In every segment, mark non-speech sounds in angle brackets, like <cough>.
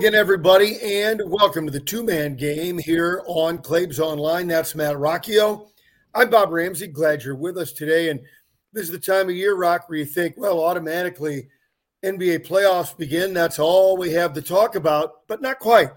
Again, everybody, and welcome to the two man game here on Claibs Online. That's Matt Rocchio. I'm Bob Ramsey. Glad you're with us today. And this is the time of year, Rock, where you think, well, automatically NBA playoffs begin. That's all we have to talk about, but not quite.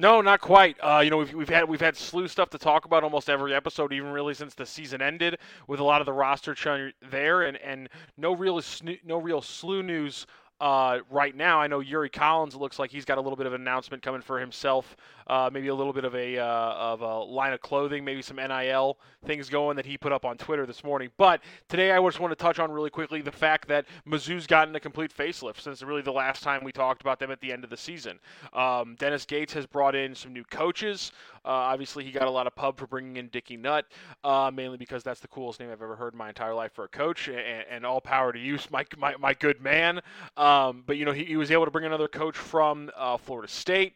No, not quite. Uh, you know, we've, we've had we've had slew stuff to talk about almost every episode, even really since the season ended, with a lot of the roster there, and, and no real no real slew news uh, right now. I know Yuri Collins looks like he's got a little bit of an announcement coming for himself. Uh, maybe a little bit of a uh, of a line of clothing, maybe some NIL things going that he put up on Twitter this morning. But today, I just want to touch on really quickly the fact that Mizzou's gotten a complete facelift since really the last time we talked about them at the end of the season. Um, Dennis Gates has brought in some new coaches. Uh, obviously, he got a lot of pub for bringing in Dickey Nutt, uh, mainly because that's the coolest name I've ever heard in my entire life for a coach. And, and all power to you, <laughs> my my, my good man. Um, but you know, he, he, was able to bring another coach from uh, Florida State.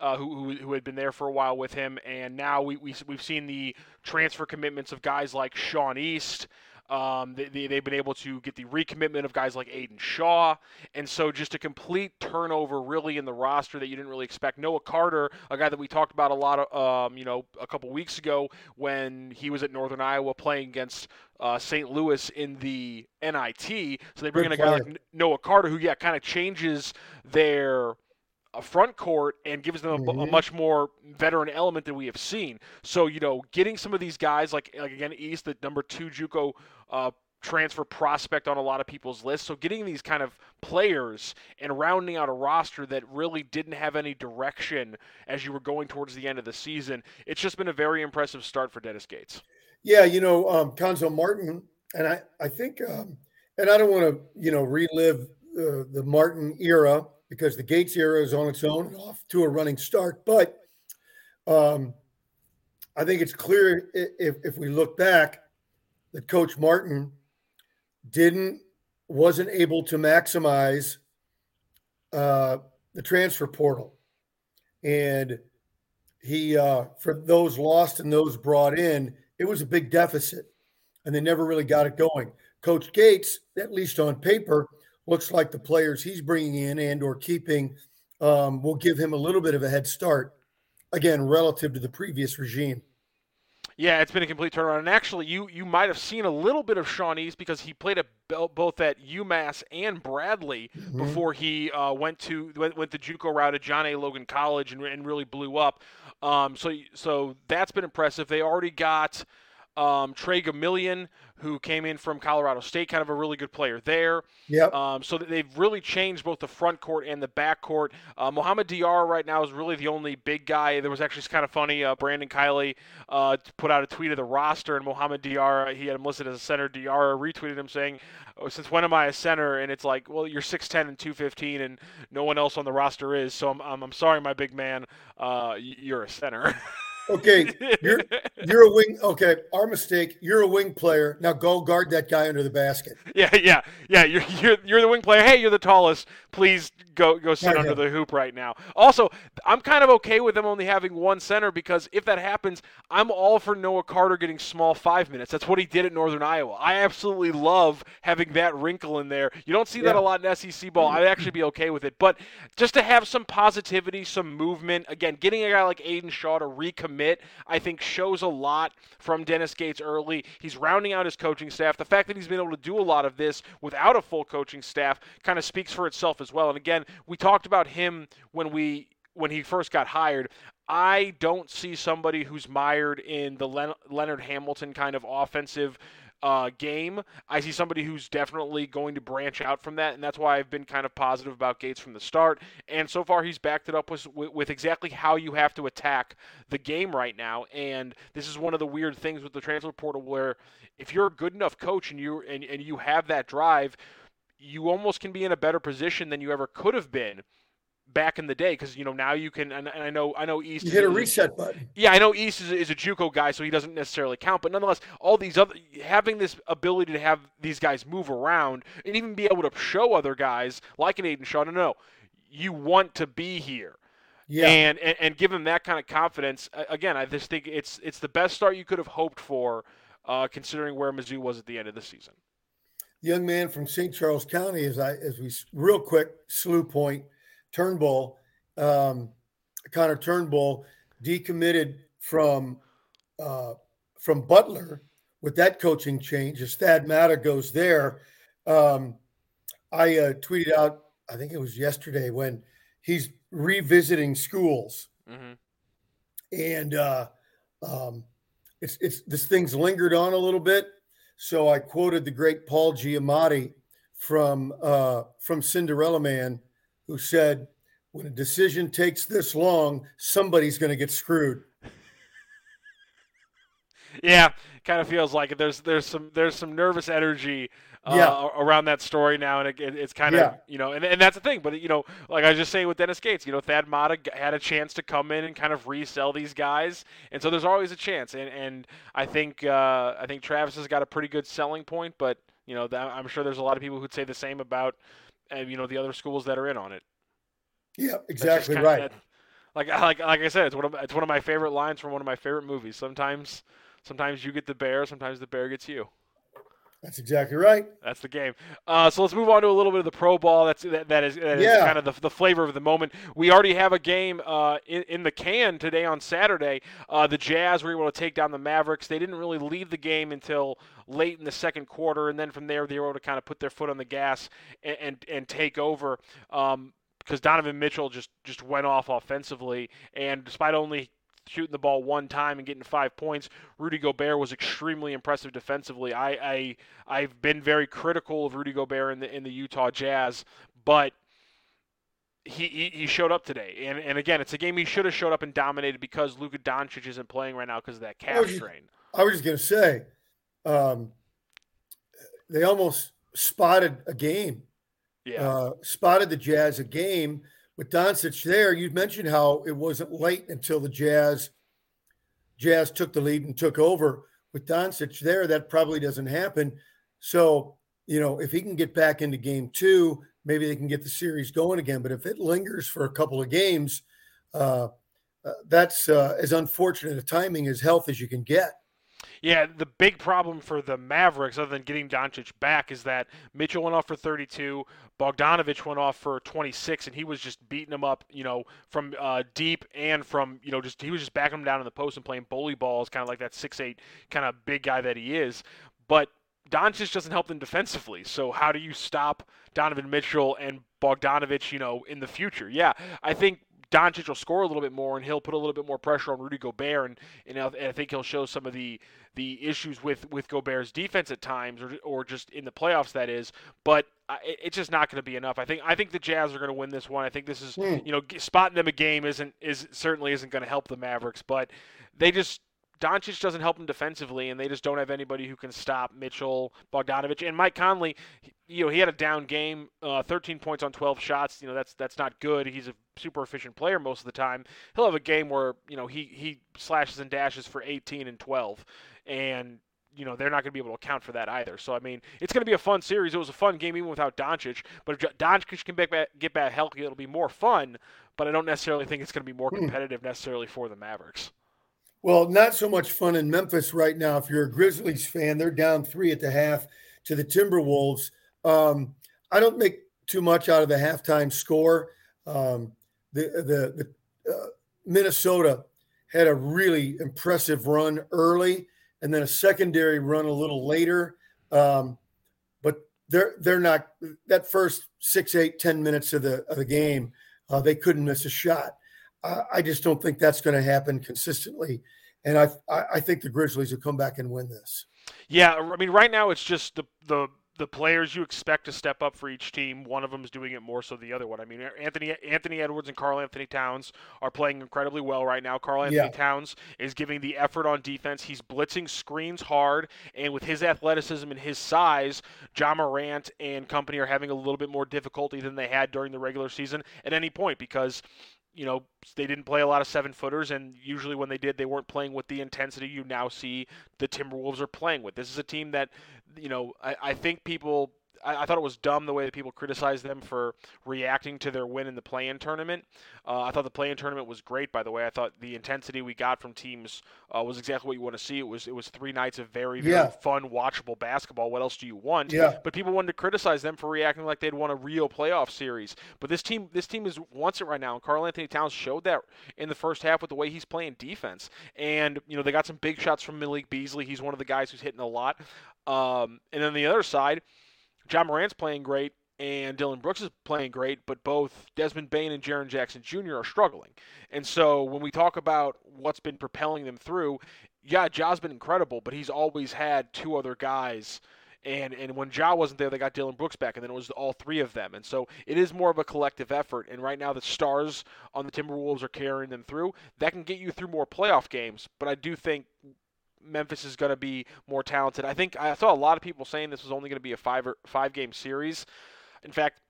Uh, who, who, had been there for a while with him, and now we, we, we've seen the transfer commitments of guys like Sean East, um, they, they, have been able to get the recommitment of guys like Aidan Shaw. And so just a complete turnover, really, in the roster that you didn't really expect. Noah Carter, a guy that we talked about a lot, of, um, you know, a couple weeks ago when he was at Northern Iowa playing against uh, St. Louis in the NIT. So they bring Good in a guy like Noah Carter, who, yeah, kind of changes their – a front court and gives them a, mm-hmm. a, much more veteran element than we have seen. So you know, getting some of these guys like like again East, the number two JUCO uh, transfer prospect on a lot of people's lists. So getting these kind of players and rounding out a roster that really didn't have any direction as you were going towards the end of the season, it's just been a very impressive start for Dennis Gates. Yeah, you know, um, Cuonzo Martin, and I I think, um, and I don't want to you know relive uh, the Martin era because the Gates era is on its own off to a running start. But um, I think it's clear if, if we look back that Coach Martin didn't wasn't able to maximize uh, the transfer portal, and he uh, for those lost and those brought in, it was a big deficit, and they never really got it going. Coach Gates, at least on paper, looks like the players he's bringing in and or keeping um, will give him a little bit of a head start again relative to the previous regime. Yeah, it's been a complete turnaround. And actually, you you might have seen a little bit of Sean East because he played at both at UMass and Bradley mm-hmm. before he uh, went to went, went the JUCO route at John A. Logan College and, and really blew up. Um, so so that's been impressive. They already got um, Tre Gomillion, who came in from Colorado State, kind of a really good player there. Yeah. Um, so they've really changed both the front court and the back court. Uh, Mohamed Diarra right now is really the only big guy. There was actually kind of funny. Uh, Brandon Kiley uh, put out a tweet of the roster, and Mohamed Diarra, he had him listed as a center. Diarra retweeted him saying, oh, "Since when am I a center?" And it's like, well, you're 6'10 and 215, and no one else on the roster is. So I'm, I'm, I'm sorry, my big man, uh, you're a center. <laughs> Okay, you're you're a wing. Okay, our mistake. You're a wing player. Now go guard that guy under the basket. <laughs> Yeah, yeah, yeah. You're you're, you're the wing player. Hey, you're the tallest. Please go go sit under the hoop right now. Also, I'm kind of okay with them only having one center because if that happens, I'm all for Noah Carter getting small five minutes. That's what he did at Northern Iowa. I absolutely love having that wrinkle in there. You don't see that yeah. a lot in SEC ball. I'd actually be okay with it. But just to have some positivity, some movement. Again, getting a guy like Aidan Shaw to recommit, I think shows a lot from Dennis Gates early. He's rounding out his coaching staff. The fact that he's been able to do a lot of this without a full coaching staff kind of speaks for itself as well. And again, we talked about him when we when he first got hired. I don't see somebody who's mired in the Leonard Hamilton kind of offensive uh, game. I see somebody who's definitely going to branch out from that, and that's why I've been kind of positive about Gates from the start. And so far, he's backed it up with, with exactly how you have to attack the game right now. And this is one of the weird things with the transfer portal, where if you're a good enough coach and you and, and you have that drive, you almost can be in a better position than you ever could have been back in the day because you know now you can and, and, I know I know East you hit a reset button. Yeah, I know East is, is a JUCO guy, so he doesn't necessarily count. But nonetheless, all these other having this ability to have these guys move around and even be able to show other guys like an Aidan Shaw, no, no, you want to be here. Yeah. And, and and give him that kind of confidence. Again, I just think it's it's the best start you could have hoped for, uh, considering where Mizzou was at the end of the season. The young man from St. Charles County, as I as we real quick slew point Turnbull. um, Connor Turnbull decommitted from uh, from Butler with that coaching change. As Thad Matta goes there, um, I uh, tweeted out. I think it was yesterday when he's revisiting schools, mm-hmm. and uh, um, it's it's this thing's lingered on a little bit. So I quoted the great Paul Giamatti from uh, from Cinderella Man, who said, "When a decision takes this long, somebody's going to get screwed." Yeah, kind of feels like it. There's there's some there's some nervous energy uh, yeah. around that story now, and it, it's kind of yeah. you know, and, and that's the thing. But you know, like I was just saying with Dennis Gates, you know, Thad Matta had a chance to come in and kind of resell these guys, and so there's always a chance. And and I think uh, I think Travis has got a pretty good selling point, but you know, I'm sure there's a lot of people who'd say the same about uh, you know the other schools that are in on it. Yeah, exactly right. That, like <laughs> like like I said, it's one of it's one of my favorite lines from one of my favorite movies. Sometimes sometimes you get the bear, sometimes the bear gets you. That's exactly right. That's the game. Uh, so let's move on to a little bit of the pro ball. That's that, that is, that yeah. is kind of the, the flavor of the moment. We already have a game uh, in, in the can today on Saturday. Uh, the Jazz were able to take down the Mavericks. They didn't really lead the game until late in the second quarter, and then from there they were able to kind of put their foot on the gas and and, and take over. Um, because Donovan Mitchell just just went off offensively, and despite only shooting the ball one time and getting five points. Rudy Gobert was extremely impressive defensively. I, I I've been very critical of Rudy Gobert in the in the Utah Jazz, but he, he, showed up today, and and again, it's a game he should have showed up and dominated because Luka Doncic isn't playing right now because of that calf strain. I was just gonna say, um, they almost spotted a game. Yeah, uh, spotted the Jazz a game with Doncic there, you mentioned how it wasn't late until the Jazz Jazz took the lead and took over. With Doncic there, that probably doesn't happen. So, you know, if he can get back into game two, maybe they can get the series going again. But if it lingers for a couple of games, uh, uh, that's uh, as unfortunate a timing as health as you can get. Yeah, the big problem for the Mavericks, other than getting Doncic back, is that Mitchell went off for 32, Bogdanovich went off for 26, and he was just beating them up, you know, from uh, deep and from, you know, just he was just backing them down in the post and playing bully balls, kind of like that six-eight kind of big guy that he is. But Doncic doesn't help them defensively. So how do you stop Donovan Mitchell and Bogdanovich, you know, in the future? Yeah, I think Doncic will score a little bit more, and he'll put a little bit more pressure on Rudy Gobert, and, and I think he'll show some of the the issues with with Gobert's defense at times, or or just in the playoffs that is. But it's just not going to be enough. I think I think the Jazz are going to win this one. I think this is mm. you know spotting them a game isn't is certainly isn't going to help the Mavericks, but they just Doncic doesn't help them defensively, and they just don't have anybody who can stop Mitchell, Bogdanovich, and Mike Conley. You know, he had a down game, uh, 13 points on 12 shots. You know, that's that's not good. He's a super efficient player most of the time. He'll have a game where you know he he slashes and dashes for 18 and 12, and you know they're not going to be able to account for that either. So I mean, it's going to be a fun series. It was a fun game even without Doncic. But if Doncic can get back, get back healthy, it'll be more fun. But I don't necessarily think it's going to be more hmm. competitive necessarily for the Mavericks. Well, not so much fun in Memphis right now. If you're a Grizzlies fan, they're down three at the half to the Timberwolves. Um, I don't make too much out of the halftime score. Um, the the, the uh, Minnesota had a really impressive run early, and then a secondary run a little later. Um, but they're they're not that first six, eight, ten minutes of the of the game. Uh, they couldn't miss a shot. I just don't think that's going to happen consistently. And I, I think the Grizzlies will come back and win this. Yeah, I mean, right now it's just the the the players you expect to step up for each team. One of them is doing it more so the other one. I mean, Anthony Anthony Edwards and Karl Anthony Towns are playing incredibly well right now. Karl Anthony yeah. Towns is giving the effort on defense. He's blitzing screens hard, and with his athleticism and his size, Ja Morant and company are having a little bit more difficulty than they had during the regular season at any point because you know, they didn't play a lot of seven footers, and usually when they did, they weren't playing with the intensity you now see the Timberwolves are playing with. This is a team that, you know, I, I think people I, I, thought it was dumb the way that people criticized them for reacting to their win in the play-in tournament. Uh, I thought the play-in tournament was great. By the way, I thought the intensity we got from teams uh, was exactly what you want to see. It was it was three nights of very very yeah. fun, watchable basketball. What else do you want? Yeah. But people wanted to criticize them for reacting like they'd won a real playoff series. But this team this team is wants it right now. And Karl-Anthony Towns showed that in the first half with the way he's playing defense. And you know they got some big shots from Malik Beasley. He's one of the guys who's hitting a lot. Um, and then the other side. Ja Morant's playing great and Dillon Brooks is playing great, but both Desmond Bane and Jaren Jackson Jr. are struggling. And so when we talk about what's been propelling them through, yeah, Ja's been incredible, but he's always had two other guys. And and when Ja wasn't there, they got Dillon Brooks back, and then it was all three of them. And so it is more of a collective effort. And right now, the stars on the Timberwolves are carrying them through. That can get you through more playoff games, but I do think Memphis is going to be more talented. I think I saw a lot of people saying this was only going to be a five or, five game series. In fact,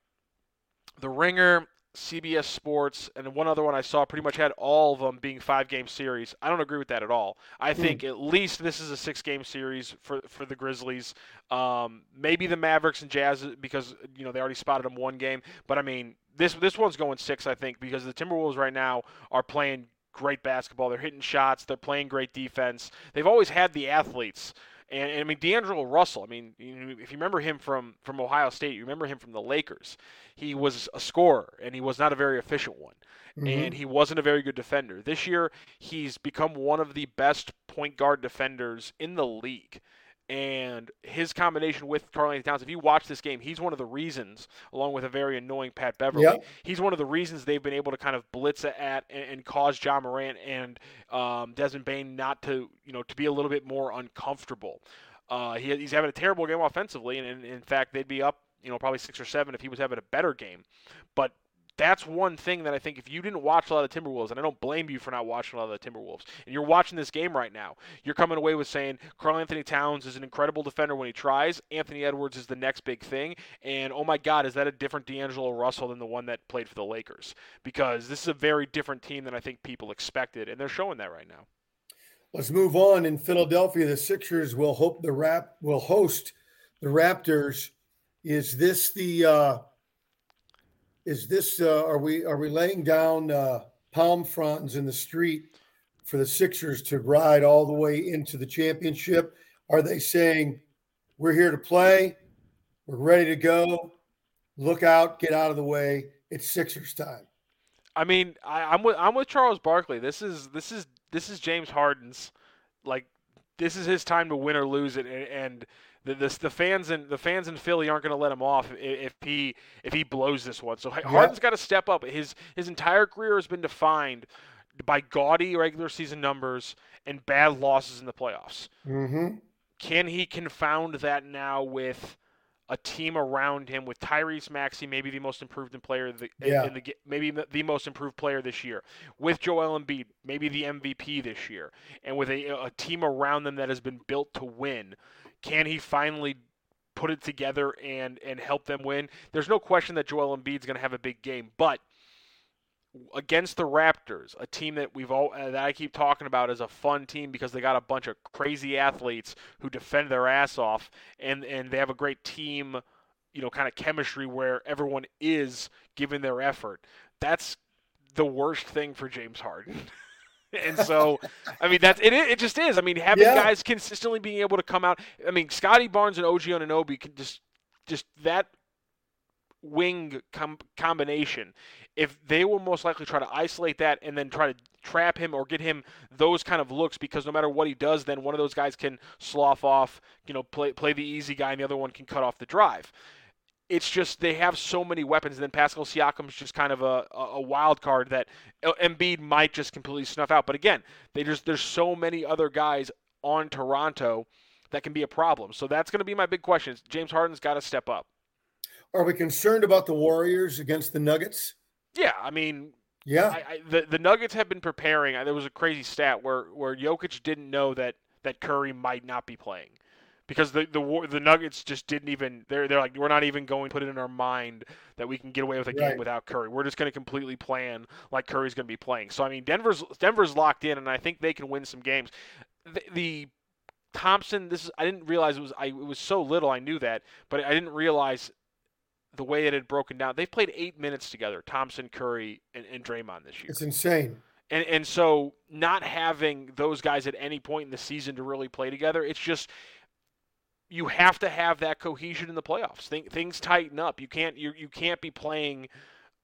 The Ringer, CBS Sports, and one other one I saw pretty much had all of them being five game series. I don't agree with that at all. I hmm. think mm. at least this is a six game series for for the Grizzlies. Um, maybe the Mavericks and Jazz because you know they already spotted them one game, but I mean this this one's going six. I think because the Timberwolves right now are playing great basketball. They're hitting shots. They're playing great defense. They've always had the athletes. And, and I mean D'Angelo Russell. I mean, you know, if you remember him from from Ohio State, you remember him from the Lakers. He was a scorer, and he was not a very efficient one. Mm-hmm. And he wasn't a very good defender. This year, he's become one of the best point guard defenders in the league and his combination with Karl-Anthony Towns. If you watch this game, he's one of the reasons, along with a very annoying Pat Beverley, yep. he's one of the reasons they've been able to kind of blitz at and, and cause Ja Morant and um, Desmond Bane not to, you know, to be a little bit more uncomfortable. Uh, he, he's having a terrible game offensively, and, and in fact, they'd be up, you know, probably six or seven if he was having a better game. But that's one thing that I think if you didn't watch a lot of Timberwolves, and I don't blame you for not watching a lot of the Timberwolves, and you're watching this game right now, you're coming away with saying Karl-Anthony Towns is an incredible defender when he tries. Anthony Edwards is the next big thing, and oh my God, is that a different D'Angelo Russell than the one that played for the Lakers? Because this is a very different team than I think people expected, and they're showing that right now. Let's move on. In Philadelphia, the Sixers will hope the rap will host the Raptors. Is this the uh, is this uh, are we are we laying down uh, palm fronds in the street for the Sixers to ride all the way into the championship? Are they saying we're here to play, we're ready to go, look out, get out of the way, it's Sixers time? I mean, I, am with I'm with Charles Barkley. This is this is this is James Harden's like this is his time to win or lose it, and, and the, the, the fans in the fans in Philly aren't going to let him off if, if, he if he blows this one. So Harden's got to step up. His his entire career has been defined by gaudy regular season numbers and bad losses in the playoffs. Mm-hmm. Can he confound that now with a team around him with Tyrese Maxey, maybe the most improved player, the, yeah. in the maybe the most improved player this year, with Joel Embiid, maybe the MVP this year, and with a, a team around them that has been built to win. Can he finally put it together and and help them win? There's no question that Joel Embiid's going to have a big game, but against the Raptors, a team that we've all uh, that I keep talking about as a fun team because they got a bunch of crazy athletes who defend their ass off, and and they have a great team, you know, kind of chemistry where everyone is giving their effort. That's the worst thing for James Harden. <laughs> <laughs> and so, I mean, that's it. It just is. I mean, having yeah. guys consistently being able to come out. I mean, Scottie Barnes and OG Anunoby can just, just that wing com- combination. If they will most likely try to isolate that and then try to trap him or get him those kind of looks, because no matter what he does, then one of those guys can slough off, you know, play play the easy guy, and the other one can cut off the drive it's just they have so many weapons. And then Pascal Siakam's just kind of a, a wild card that uh, Embiid might just completely snuff out. But again, they just there's so many other guys on Toronto that can be a problem. So that's going to be my big question. James Harden's got to step up. Are we concerned about the Warriors against the Nuggets? Yeah, I mean, yeah, I, I, the the Nuggets have been preparing. There was a crazy stat where where Jokic didn't know that that Curry might not be playing because the the the Nuggets just didn't even they're they're like we're not even going to put it in our mind that we can get away with a right. game without Curry. We're just going to completely plan like Curry's going to be playing. So I mean Denver's Denver's locked in and I think they can win some games. The, the Thompson, this is I didn't realize it was I it was so little. I knew that, but I didn't realize the way it had broken down. They've played eight minutes together, Thompson, Curry, and, and Draymond this year. It's insane. And and so not having those guys at any point in the season to really play together, it's just you have to have that cohesion in the playoffs. Things tighten up. You can't you you can't be playing,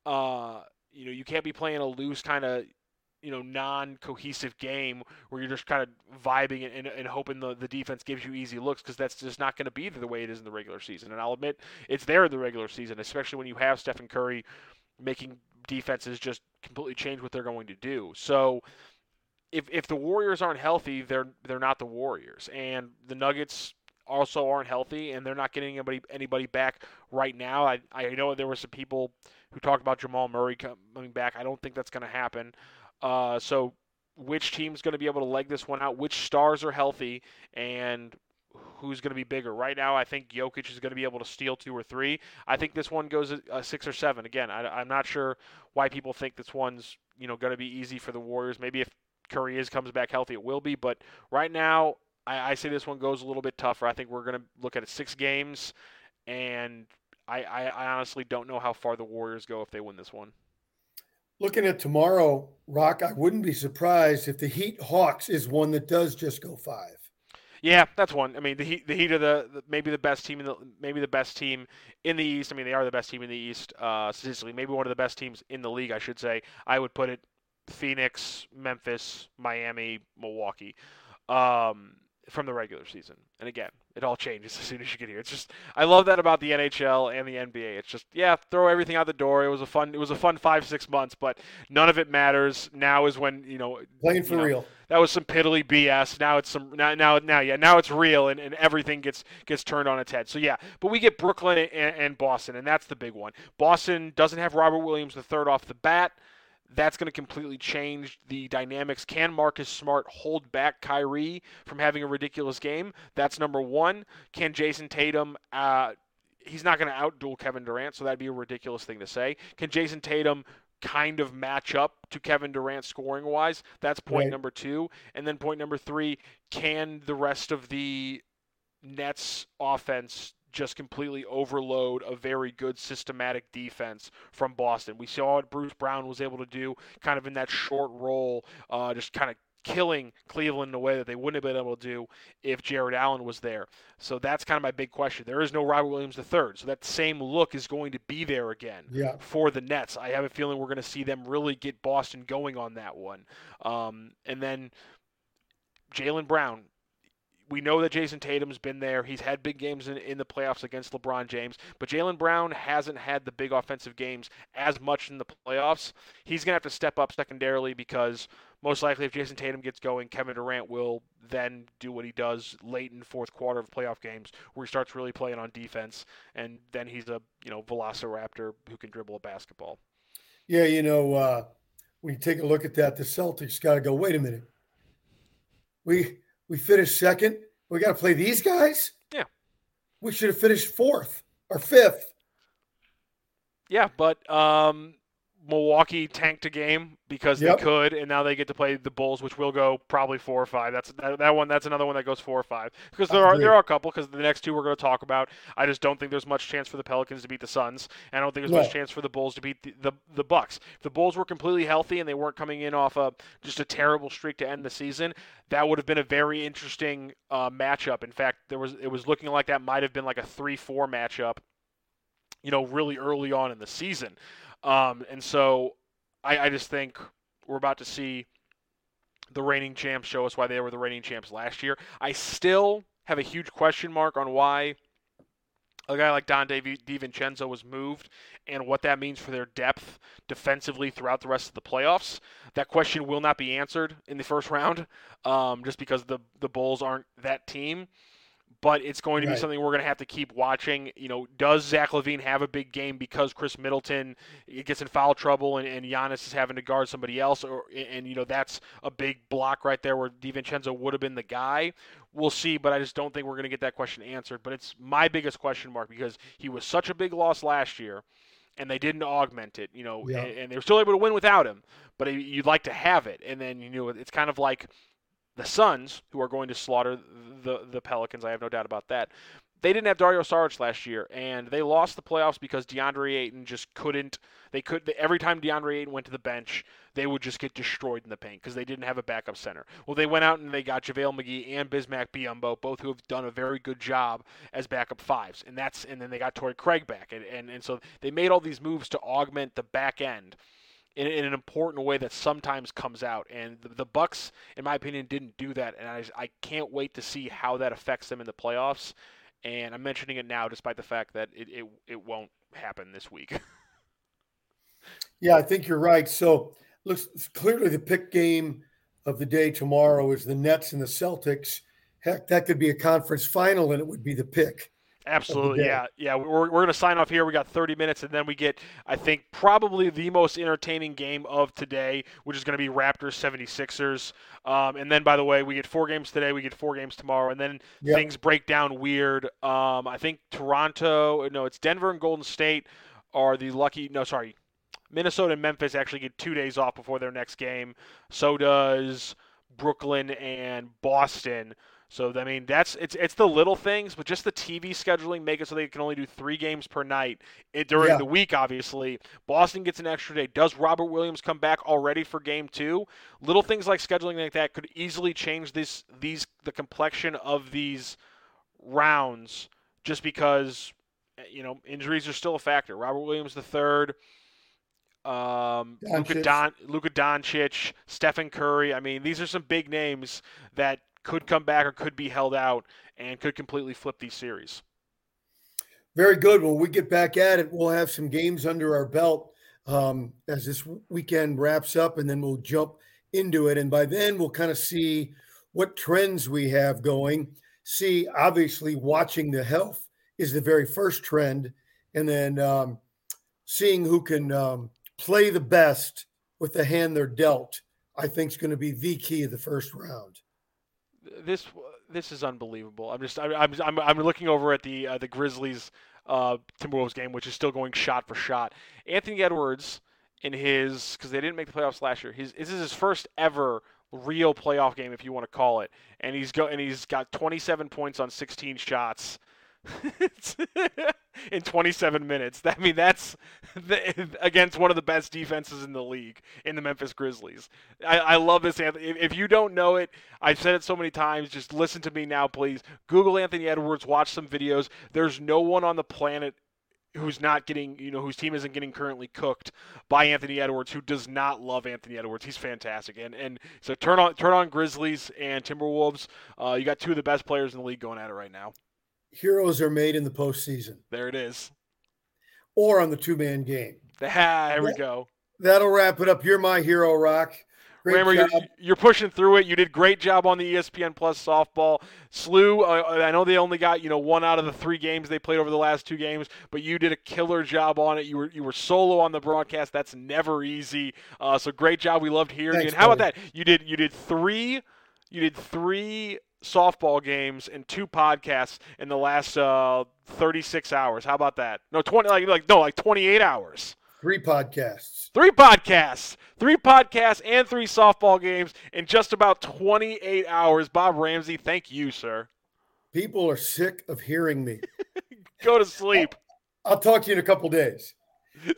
uh, you know, you can't be playing a loose kind of you know non-cohesive game where you're just kind of vibing and, and hoping the, the defense gives you easy looks because that's just not going to be the way it is in the regular season and i'll admit it's there in the regular season especially when you have stephen curry making defenses just completely change what they're going to do so if, if the warriors aren't healthy they're they're not the warriors and the nuggets also aren't healthy and they're not getting anybody anybody back right now i, I know there were some people who talked about jamal murray coming back i don't think that's going to happen uh, so, which team's going to be able to leg this one out? Which stars are healthy? And who's going to be bigger? Right now, I think Jokic is going to be able to steal two or three. I think this one goes a, six or seven. Again, I, am not sure why people think this one's you know going to be easy for the Warriors. Maybe if Curry is comes back healthy, it will be. But right now, I, I say this one goes a little bit tougher. I think we're going to look at it six games, and I, I, I honestly don't know how far the Warriors go if they win this one. Looking at tomorrow, Rock, I wouldn't be surprised if the Heat Hawks is one that does just go five. Yeah, that's one. I mean, the Heat, the Heat are the, the, maybe the best team in the maybe the best team in the East. I mean, they are the best team in the East uh, statistically. Maybe one of the best teams in the league, I should say. I would put it Phoenix, Memphis, Miami, Milwaukee. Um, from the regular season. And again, it all changes <laughs> as soon as you get here. It's just I love that about the NHL and the NBA. It's just yeah, throw everything out the door. It was a fun it was a fun 5 6 months, but none of it matters. Now is when, you know, playing for you know, real. That was some piddly BS. Now it's some now now now yeah, now it's real and, and everything gets gets turned on its head. So yeah, but we get Brooklyn and, and Boston and that's the big one. Boston doesn't have Robert Williams the third off the bat. That's going to completely change the dynamics. Can Marcus Smart hold back Kyrie from having a ridiculous game? That's number one. Can Jayson Tatum? Uh, he's not going to outduel Kevin Durant, so that'd be a ridiculous thing to say. Can Jayson Tatum kind of match up to Kevin Durant scoring wise? That's point right. number two. And then point number three: Can the rest of the Nets offense just completely overload a very good systematic defense from Boston. We saw what Bruce Brown was able to do kind of in that short role, uh, just kind of killing Cleveland in a way that they wouldn't have been able to do if Jarrett Allen was there. So that's kind of my big question. There is no Robert Williams III, so that same look is going to be there again yeah. for the Nets. I have a feeling we're going to see them really get Boston going on that one. Um, and then Jaylen Brown, we know that Jayson Tatum's been there. He's had big games in, in the playoffs against LeBron James, but Jaylen Brown hasn't had the big offensive games as much in the playoffs. He's going to have to step up secondarily because most likely if Jayson Tatum gets going, Kevin Durant will then do what he does late in fourth quarter of playoff games where he starts really playing on defense, and then he's a you know velociraptor who can dribble a basketball. Yeah, you know, uh, when you take a look at that, the Celtics got to go, wait a minute. We we finished second. We got to play these guys. Yeah. We should have finished fourth or fifth. Yeah, but um, Milwaukee tanked a game because yep. they could, and now they get to play the Bulls, which will go probably four or five. That's that, that one. That's another one that goes four or five because there are there are a couple because the next two we're going to talk about. I just don't think there's much chance for the Pelicans to beat the Suns. And I don't think there's no. much chance for the Bulls to beat the, the the Bucks. If the Bulls were completely healthy and they weren't coming in off a just a terrible streak to end the season, that would have been a very interesting uh, matchup. In fact, there was it was looking like that might have been like a three four matchup. You know, really early on in the season. Um, and so I, I just think we're about to see the reigning champs show us why they were the reigning champs last year. I still have a huge question mark on why a guy like Donte DiVincenzo was moved and what that means for their depth defensively throughout the rest of the playoffs. That question will not be answered in the first <laughs> round um, just because the, the Bulls aren't that team but it's going to be something we're going to have to keep watching. You know, does Zach LaVine have a big game because Khris Middleton gets in foul trouble and, and Giannis is having to guard somebody else, or and you know that's a big block right there where DiVincenzo would have been the guy. We'll see, but I just don't think we're going to get that question answered. But it's my biggest question mark because he was such a big loss last year and they didn't augment it, you know, yeah. and, and, they were still able to win without him. But uh, you'd like to have it, and then you know it's kind of like the Suns, who are going to slaughter the the Pelicans. I have no doubt about that. They didn't have Dario Saric last year, and they lost the playoffs because DeAndre Ayton just couldn't. They could every time DeAndre Ayton went to the bench, they would just get destroyed in the paint because they didn't have a backup center. Well, they went out and they got JaVale McGee and Bismack Biyombo, both who have done a very good job as backup fives, and that's and then they got Torrey Craig back, and, and and so they made all these moves to augment the back end in, in, an important way that sometimes comes out. And the, the, Bucks, in my opinion, didn't do that, and I, I can't wait to see how that affects them in the playoffs. And I'm mentioning it now, despite the fact that it it, it won't happen this week. <laughs> yeah, I think you're right. So looks clearly the pick game of the day tomorrow is the Nets and the Celtics. Heck, that could be a conference final, and it would be the pick. Absolutely, yeah, yeah. We're, we're going to sign off here. We got 30 minutes, and then we get, I think, probably the most entertaining game of today, which is going to be Raptors 76ers. Um, and then, by the way, we get four games today, we get four games tomorrow, and then yep. things break down weird. Um, I think Toronto, no, it's Denver and Golden State are the lucky. No, sorry, Minnesota and Memphis actually get two days off before their next game. So does Brooklyn and Boston. So I mean, that's it's it's the little things, but just the TV scheduling make it so they can only do three games per night it, during yeah. the week. Obviously, Boston gets an extra day. Does Robert Williams come back already for Game Two? Little things like scheduling like that could easily change this these the complexion of these rounds, just because you know injuries are still a factor. Robert Williams the third. Um, Luka, Don, Luka Doncic, Stephen Curry. I mean, these are some big names that could come back or could be held out and could completely flip these series. Very good. When we get back at it, we'll have some games under our belt um, as this weekend wraps up, and then we'll jump into it. And by then, we'll kind of see what trends we have going. See, obviously, watching the health is the very first trend, and then um, seeing who can um, play the best with the hand they're dealt. I think is going to be the key of the first round this this is unbelievable. I'm just I'm I'm I'm looking over at the uh, the Grizzlies uh, Timberwolves game, which is still going shot for shot. Anthony Edwards in his because they didn't make the playoffs last year. His this is his first ever real playoff game, if you want to call it, and he's go and he's got 27 points on 16 shots. <laughs> in 27 minutes. I mean, that's the, against one of the best defenses in the league in the Memphis Grizzlies. I, I love this, Anthony. If you don't know it, I've said it so many times. Just listen to me now, please. Google Anthony Edwards, watch some videos. There's no one on the planet who's not getting, you know, whose team isn't getting currently cooked by Anthony Edwards, who does not love Anthony Edwards. He's fantastic, and and so turn on turn on Grizzlies and Timberwolves. Uh, you got two of the best players in the league going at it right now heroes are made in the postseason. There it is. Or on the two man game. Ah, <laughs> there we go. That'll wrap it up. You're my hero, Rock. Great Rammer, you're, you're, pushing through it. You did great job on the ESPN Plus softball. Slew, uh, I know they only got you know one out of the three games they played over the last two games, but you did a killer job on it. You were you were solo on the broadcast. That's never easy. Uh, so great job. We loved hearing Thanks, you. And how buddy. about that? You did you did three you did three softball games and two podcasts in the last uh, 36 hours. How about that? No, 20 like like no, like 28 hours. Three podcasts. Three podcasts. Three podcasts and three softball games in just about 28 hours. Bob Ramsey, thank you, sir. People are sick of hearing me. <laughs> Go to sleep. I'll, I'll talk to you in a couple days. <laughs>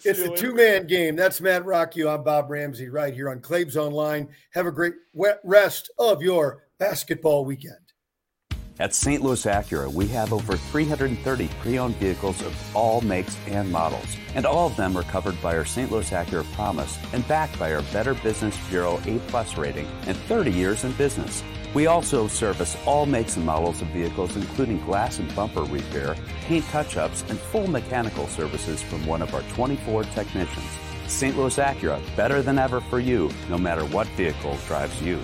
It's a two man game. That's Matt Rocky. I'm Bob Ramsey right here on Claibs Online. Have a great rest of your basketball weekend. At St. Louis Acura, we have over 330 pre owned vehicles of all makes and models, and all of them are covered by our St. Louis Acura promise and backed by our Better Business Bureau A Plus rating and 30 years in business. We also service all makes and models of vehicles, including glass and bumper repair, paint touch ups, and full mechanical services from one of our 24 technicians. St. Louis Acura, better than ever for you, no matter what vehicle drives you.